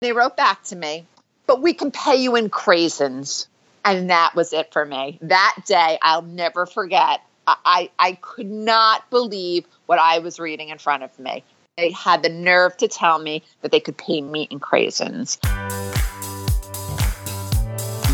They wrote back to me, but we can pay you in craisins. And that was it for me. That day, I'll never forget. I, I could not believe what I was reading in front of me. They had the nerve to tell me that they could pay me in craisins.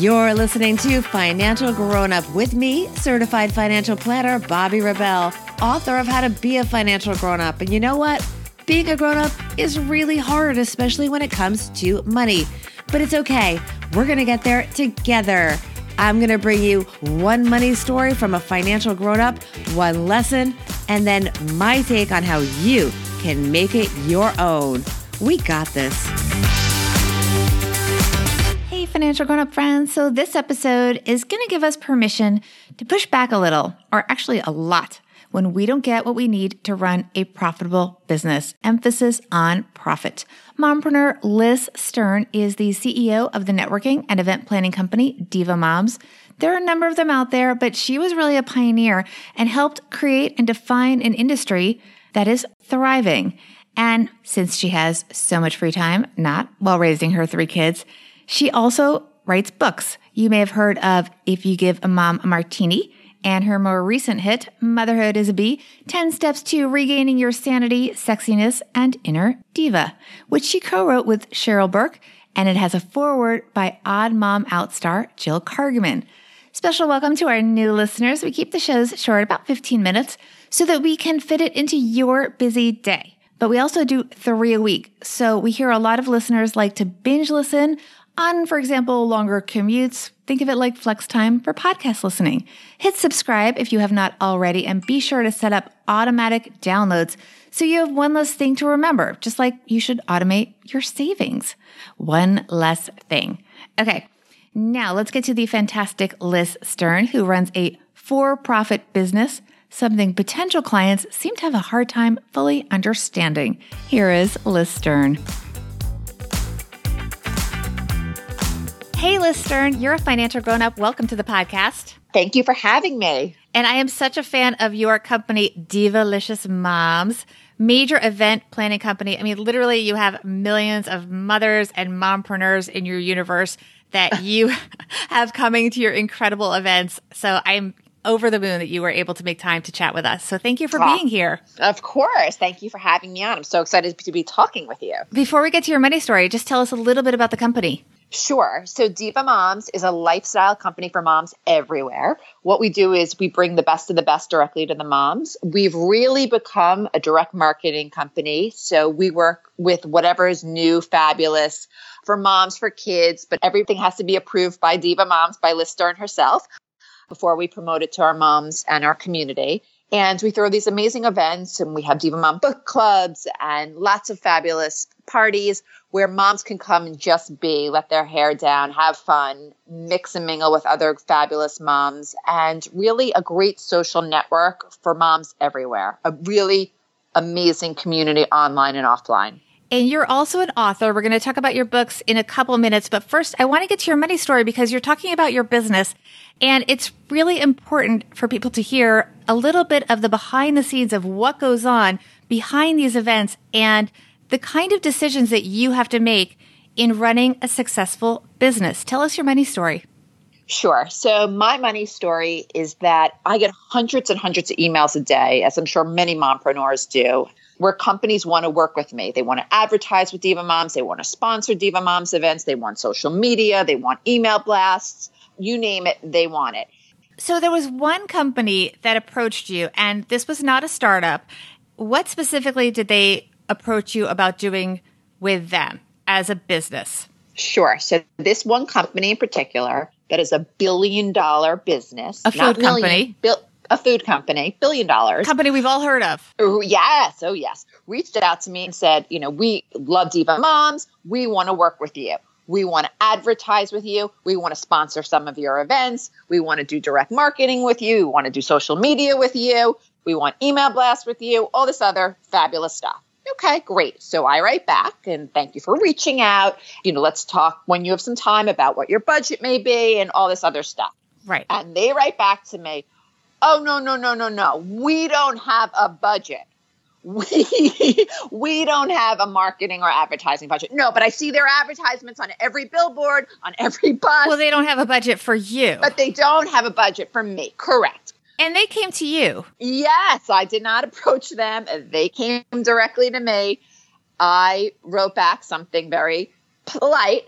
You're listening to Financial Grown Up with me, certified financial planner Bobbi Rebell, author of How to Be a Financial Grown Up. And you know what? Being a grown up is really hard, especially when it comes to money. But it's okay. We're to get there together. I'm to bring you one money story from a financial grown up, one lesson, and then my take on how you can make it your own. We got this Hey, financial grown up friends. So, this episode is to give us permission to push back a little, or actually a lot, when we don't get what we need to run a profitable business. Emphasis on profit. Mompreneur Liz Stern is the CEO of the networking and event planning company Diva Moms. There are a number of them out there, but she was really a pioneer and helped create and define an industry that is thriving. And since she has so much free time, not while raising her three kids, she also writes books. You may have heard of If You Give a Mom a Martini and her more recent hit, Motherhood is a Bee 10 Steps to Regaining Your Sanity, Sexiness, and Inner Diva, which she co wrote with Cheryl Burke, and it has a foreword by Odd Mom Out star Jill Kargman. Special welcome to our new listeners. We keep the shows short, about 15 minutes, so that we can fit it into your busy day. But we also do three a week. So we hear a lot of listeners like to binge listen on, for example, longer commutes, think of it like flex time for podcast listening. Hit subscribe if you have not already, and be sure to set up automatic downloads so you have one less thing to remember, just like you should automate your savings. One less thing. Okay, now let's get to the fantastic Liz Stern, who runs a for profit business, something potential clients seem to have a hard time fully understanding. Here is Liz Stern. Hey, Liz Stern, you're a financial grown up. Welcome to the podcast. Thank you for having me. And I am such a fan of your company, Divalicious Moms, major event planning company. I mean, literally, you have millions of mothers and mompreneurs in your universe that you have coming to your incredible events. So I'm over the moon that you were able to make time to chat with us. So thank you for being here. Of course. Thank you for having me on. I'm so excited to be talking with you. Before we get to your money story, just tell us a little bit about the company. Sure. So Diva Moms is a lifestyle company for moms everywhere. What we do is we bring the best of the best directly to the moms. We've really become a direct marketing company. So we work with whatever is new, fabulous for moms, for kids, but everything has to be approved by Diva Moms, by Liz Stern herself before we promote it to our moms and our community. And we throw these amazing events and we have Diva Mom book clubs and lots of fabulous parties where moms can come and just be, let their hair down, have fun, mix and mingle with other fabulous moms, and really a great social network for moms everywhere. A really amazing community online and offline. And you're also an author. We're going to talk about your books in a couple minutes. But first, I want to get to your money story because you're talking about your business. And it's really important for people to hear a little bit of the behind the scenes of what goes on behind these events and the kind of decisions that you have to make in running a successful business. Tell us your money story. Sure. So, my money story is that I get hundreds and hundreds of emails a day, as I'm sure many mompreneurs do, where companies want to work with me. They want to advertise with Diva Moms, they want to sponsor Diva Moms events, they want social media, they want email blasts, you name it, they want it. So, there was one company that approached you, and this was not a startup. What specifically did they approach you about doing with them as a business? Sure. So this one company in particular that is a billion dollar business, a food million, company, bil- a food company, billion dollars, company we've all heard of. Oh, yes, oh yes, reached out to me and said, you know, we love Diva Moms, we want to work with you. We want to advertise with you. We want to sponsor some of your events. We want to do direct marketing with you. We want to do social media with you. We want email blasts with you, all this other fabulous stuff. Okay, great. So I write back and thank you for reaching out. You know, let's talk when you have some time about what your budget may be and all this other stuff. Right. And they write back to me, oh, no, no, no, no, no. We don't have a budget. we we don't have a marketing or advertising budget. No, but I see their advertisements on every billboard, on every bus. Well, they don't have a budget for you. But they don't have a budget for me. Correct. And they came to you. Yes, I did not approach them. They came directly to me. I wrote back something very polite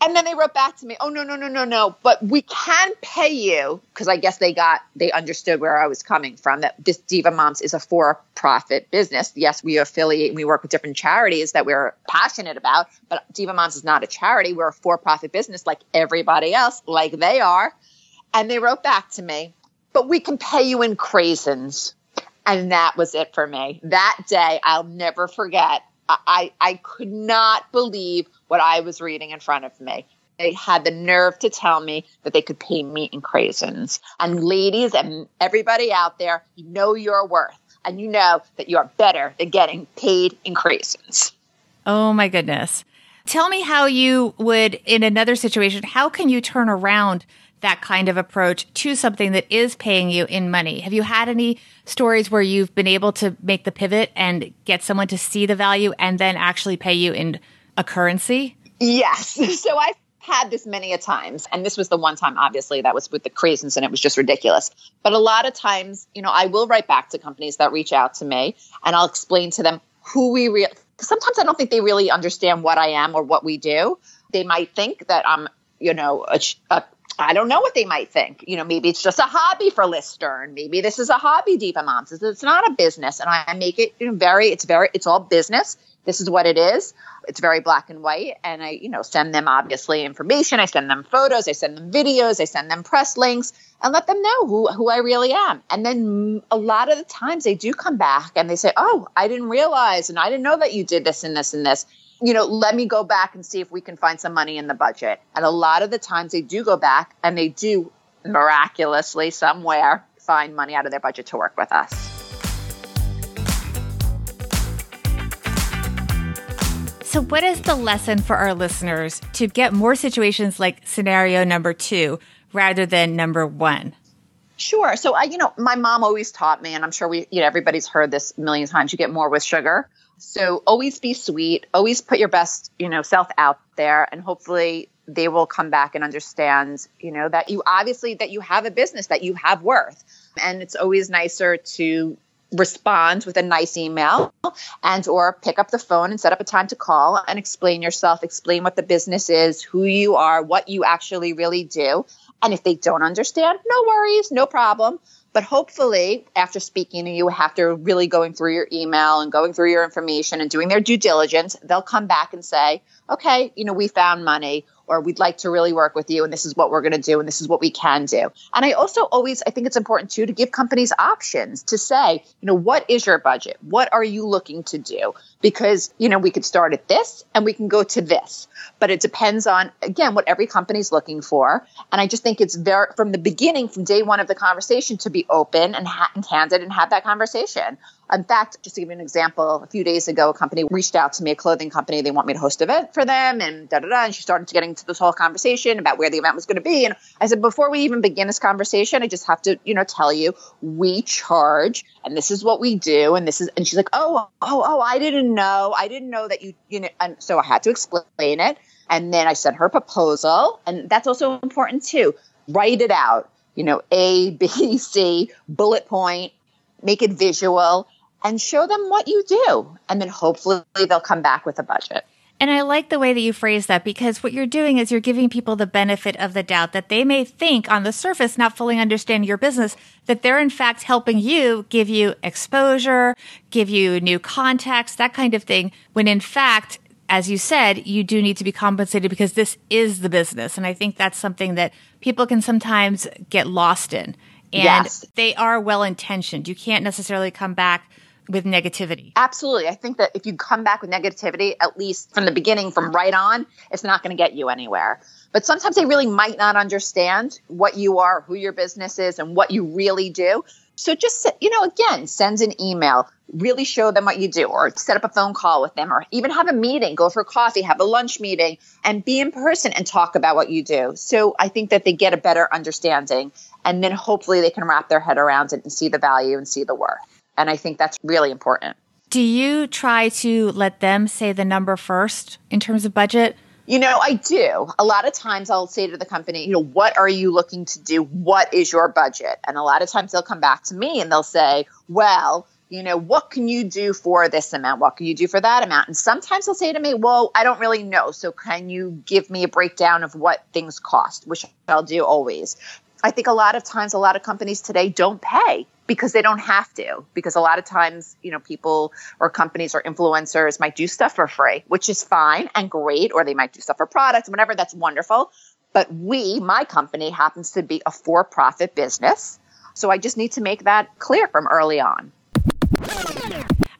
and then they wrote back to me, "Oh no, no, no, no, no, but we can pay you because I guess they got they understood where I was coming from that this Diva Moms is a for-profit business. Yes, we affiliate and we work with different charities that we're passionate about, but Diva Moms is not a charity. We're a for-profit business like everybody else, like they are." And they wrote back to me, "But we can pay you in craisins." And that was it for me. That day, I'll never forget. I, I could not believe what I was reading in front of me. They had the nerve to tell me that they could pay me in craisins. And ladies and everybody out there, you know your worth and you know that you are better than getting paid in craisins. Oh my goodness. Tell me how you would, in another situation, how can you turn around that kind of approach to something that is paying you in money? Have you had any stories where you've been able to make the pivot and get someone to see the value and then actually pay you in a currency? Yes. So I've had this many a times. And this was the one time, obviously, that was with the craisins and it was just ridiculous. But a lot of times, you know, I will write back to companies that reach out to me and I'll explain to them who we really, sometimes I don't think they really understand what I am or what we do. They might think that I'm, you know, a, a I don't know what they might think. You know, maybe it's just a hobby for Liz Stern. Maybe this is a hobby, Diva Moms. It's not a business, and I make it very. It's very. It's all business. This is what it is it's very black and white and i you know send them obviously information i send them photos i send them videos i send them press links and let them know who, who i really am and then a lot of the times they do come back and they say oh i didn't realize and i didn't know that you did this and this and this you know let me go back and see if we can find some money in the budget and a lot of the times they do go back and they do miraculously somewhere find money out of their budget to work with us So, what is the lesson for our listeners to get more situations like scenario number two rather than number one? Sure. So, I, you know, my mom always taught me, and I'm sure we, you know, everybody's heard this a million times. You get more with sugar. So, always be sweet. Always put your best, you know, self out there, and hopefully they will come back and understand, you know, that you obviously that you have a business that you have worth, and it's always nicer to respond with a nice email and or pick up the phone and set up a time to call and explain yourself explain what the business is who you are what you actually really do. And if they don't understand no worries no problem but hopefully after speaking to you after really going through your email and going through your information and doing their due diligence they'll come back and say okay you know we found money or we'd like to really work with you and this is what we're going to do and this is what we can do. And I also always I think it's important too to give companies options to say, you know, what is your budget? What are you looking to do? Because, you know, we could start at this and we can go to this. But it depends on again what every company's looking for. And I just think it's very from the beginning from day 1 of the conversation to be open and, ha- and candid and have that conversation. In fact, just to give you an example, a few days ago, a company reached out to me, a clothing company. They want me to host an event for them and da da da. And she started to get into this whole conversation about where the event was going to be. And I said, before we even begin this conversation, I just have to, you know, tell you we charge and this is what we do. And this is, and she's like, oh, oh, oh, I didn't know. I didn't know that you, you know, and so I had to explain it. And then I sent her proposal. And that's also important too. Write it out, you know, A, B, C, bullet point, make it visual and show them what you do. And then hopefully they'll come back with a budget. And I like the way that you phrase that because what you're doing is you're giving people the benefit of the doubt that they may think on the surface, not fully understanding your business, that they're in fact helping you give you exposure, give you new contacts, that kind of thing. When in fact, as you said, you do need to be compensated because this is the business. And I think that's something that people can sometimes get lost in. And yes. they are well intentioned. You can't necessarily come back with negativity. Absolutely. I think that if you come back with negativity, at least from the beginning, from right on, it's not going to get you anywhere. But sometimes they really might not understand what you are, who your business is, and what you really do. So just, you know, again, send an email, really show them what you do, or set up a phone call with them, or even have a meeting, go for coffee, have a lunch meeting, and be in person and talk about what you do. So I think that they get a better understanding, and then hopefully they can wrap their head around it and see the value and see the worth. And I think that's really important. Do you try to let them say the number first in terms of budget? You know, I do. A lot of times I'll say to the company, you know, what are you looking to do? What is your budget? And a lot of times they'll come back to me and they'll say, well, you know, what can you do for this amount? What can you do for that amount? And sometimes they'll say to me, well, I don't really know. So can you give me a breakdown of what things cost, which I'll do always. I think a lot of times, a lot of companies today don't pay because they don't have to. Because a lot of times, you know, people or companies or influencers might do stuff for free, which is fine and great, or they might do stuff for products, whatever. That's wonderful. But we, my company, happens to be a for profit business. So I just need to make that clear from early on.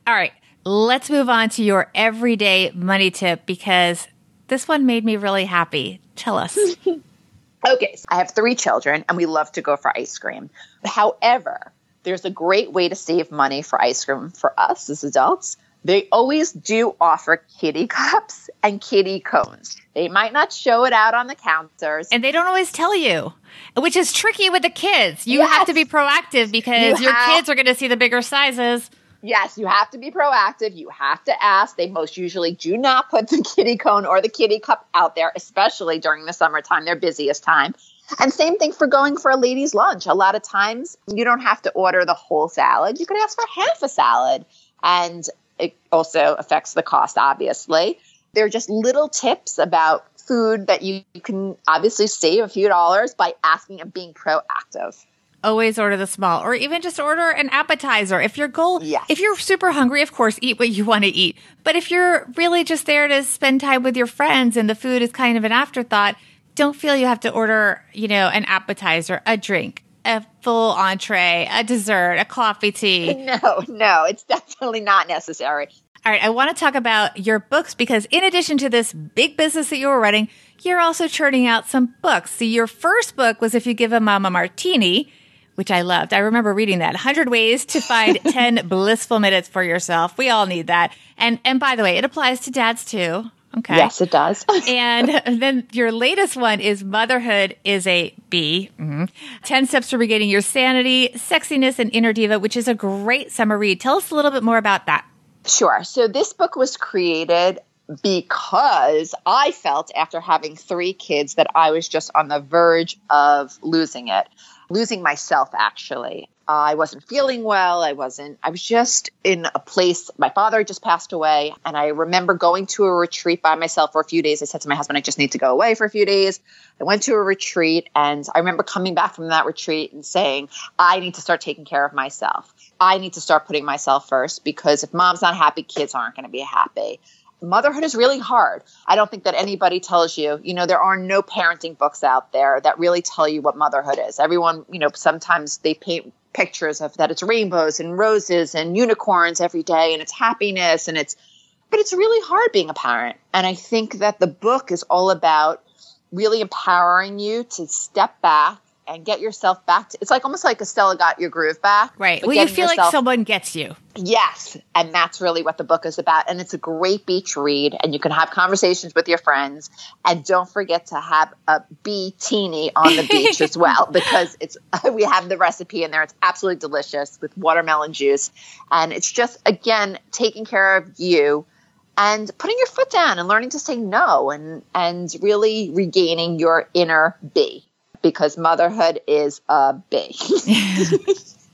All right, let's move on to your everyday money tip because this one made me really happy. Tell us. okay, so I have three children and we love to go for ice cream. However, there's a great way to save money for ice cream for us as adults. They always do offer kitty cups and kitty cones. They might not show it out on the counters. And they don't always tell you, which is tricky with the kids. You yes. have to be proactive because you your have- kids are going to see the bigger sizes yes, you have to be proactive. You have to ask. They most usually do not put the kitty cone or the kitty cup out there, especially during the summertime, their busiest time. And same thing for going for a ladies' lunch. A lot of times you don't have to order the whole salad. You can ask for half a salad. And it also affects the cost, obviously. They're just little tips about food that you, can obviously save a few dollars by asking and being proactive always order the small or even just order an appetizer. If your goal, if you're super hungry, of course, eat what you want to eat. But if you're really just there to spend time with your friends and the food is kind of an afterthought, don't feel you have to order, you know, an appetizer, a drink, a full entree, a dessert, a coffee tea. No, no, it's definitely not necessary. All right, I want to talk about your books because in addition to this big business that you were running, you're also churning out some books. So your first book was If You Give a Mom a Martini, which I loved. I remember reading that 100 ways to find 10 blissful minutes for yourself. We all need that. And, and by the way, it applies to dads too. Okay. Yes, it does. and then your latest one is Motherhood is a B. Mm-hmm. 10 Steps to Regaining Your Sanity, Sexiness, and Inner Diva, which is a great summer read. Tell us a little bit more about that. Sure. So this book was created because I felt after having three kids that I was just on the verge of losing it losing myself actually. I wasn't feeling well. I wasn't, I was just in a place. My father just passed away. And I remember going to a retreat by myself for a few days. I said to my husband, I just need to go away for a few days. I went to a retreat and I remember coming back from that retreat and saying, I need to start taking care of myself. I need to start putting myself first because if mom's not happy, kids aren't going to be happy motherhood is really hard. I don't think that anybody tells you, you know, there are no parenting books out there that really tell you what motherhood is. Everyone, you know, sometimes they paint pictures of that it's rainbows and roses and unicorns every day and it's happiness and it's but it's really hard being a parent. And I think that the book is all about really empowering you to step back and get yourself back to it's like almost like Estella got your groove back. Right. Well, you feel yourself, like someone gets you. Yes. And that's really what the book is about. And it's a great beach read and you can have conversations with your friends. And don't forget to have a bee teeny on the beach as well, because it's we have the recipe in there. It's absolutely delicious with watermelon juice. And it's just again taking care of you and putting your foot down and learning to say no and and really regaining your inner bee because motherhood is a big.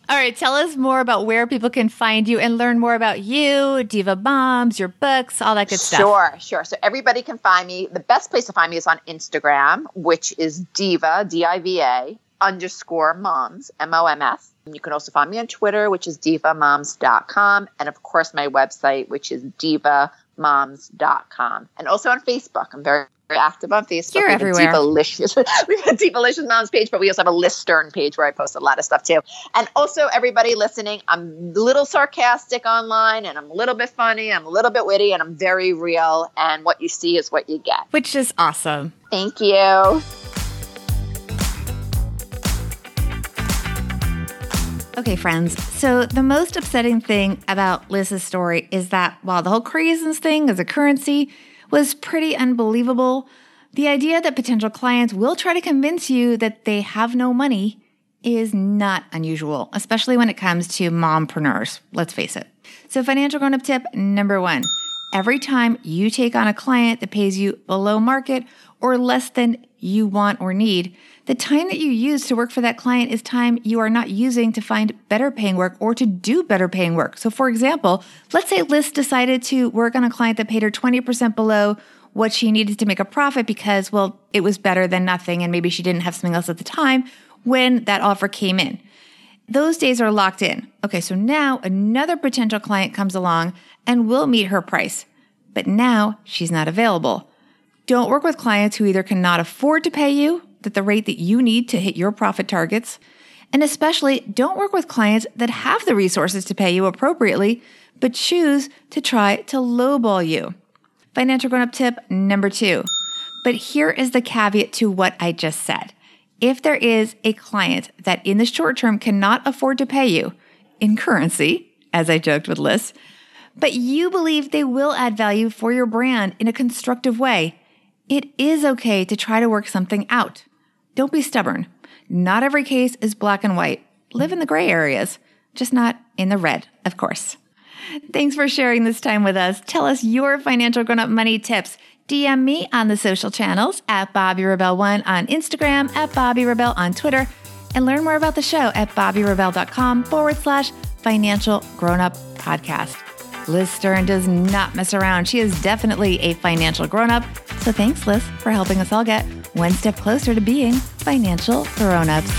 All right, tell us more about where people can find you and learn more about you, Diva Moms, your books, all that good stuff. Sure, sure. So everybody can find me. The best place to find me is on Instagram, which is Diva, D I V A, underscore moms, M O M S. You can also find me on Twitter, which is divamoms.com. And of course, my website, which is divamoms.com. And also on Facebook. I'm very active on Facebook. You're everywhere. Divalicious. we have a Divalicious Moms page, but we also have a Liz Stern page where I post a lot of stuff too. And also, everybody listening, I'm a little sarcastic online and I'm a little bit funny, I'm a little bit witty, and I'm very real. And what you see is what you get. Which is awesome. Thank you. Okay, friends. So, the most upsetting thing about Liz's story is that while the whole craisins thing is a currency was pretty unbelievable. The idea that potential clients will try to convince you that they have no money is not unusual, especially when it comes to mompreneurs. Let's face it. So, financial grown up tip number one every time you take on a client that pays you below market or less than you want or need, the time that you use to work for that client is time you are not using to find better paying work or to do better paying work. So, for example, let's say Liz decided to work on a client that paid her 20% below what she needed to make a profit because, well, it was better than nothing and maybe she didn't have something else at the time when that offer came in. Those days are locked in. Okay, so now another potential client comes along and will meet her price, but now she's not available. Don't work with clients who either cannot afford to pay you at the rate that you need to hit your profit targets, and especially don't work with clients that have the resources to pay you appropriately, but choose to try to lowball you. Financial grown up tip number two. But here is the caveat to what I just said. If there is a client that in the short term cannot afford to pay you in currency, as I joked with Liz, but you believe they will add value for your brand in a constructive way, it is okay to try to work something out. Don't be stubborn. Not every case is black and white. Live in the gray areas, just not in the red, of course. Thanks for sharing this time with us. Tell us your financial grown up money tips. DM me on the social channels at Bobbi Rebell1 on Instagram, at Bobbi Rebell on Twitter, and learn more about the show at bobbirebell.com forward slash financial grown up podcast. Liz Stern does not mess around. She is definitely a financial grown up. So thanks, Liz, for helping us all get one step closer to being financial grown ups.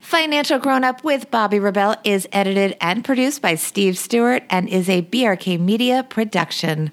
Financial Grown Up with Bobbi Rebell is edited and produced by Steve Stewart and is a BRK Media production.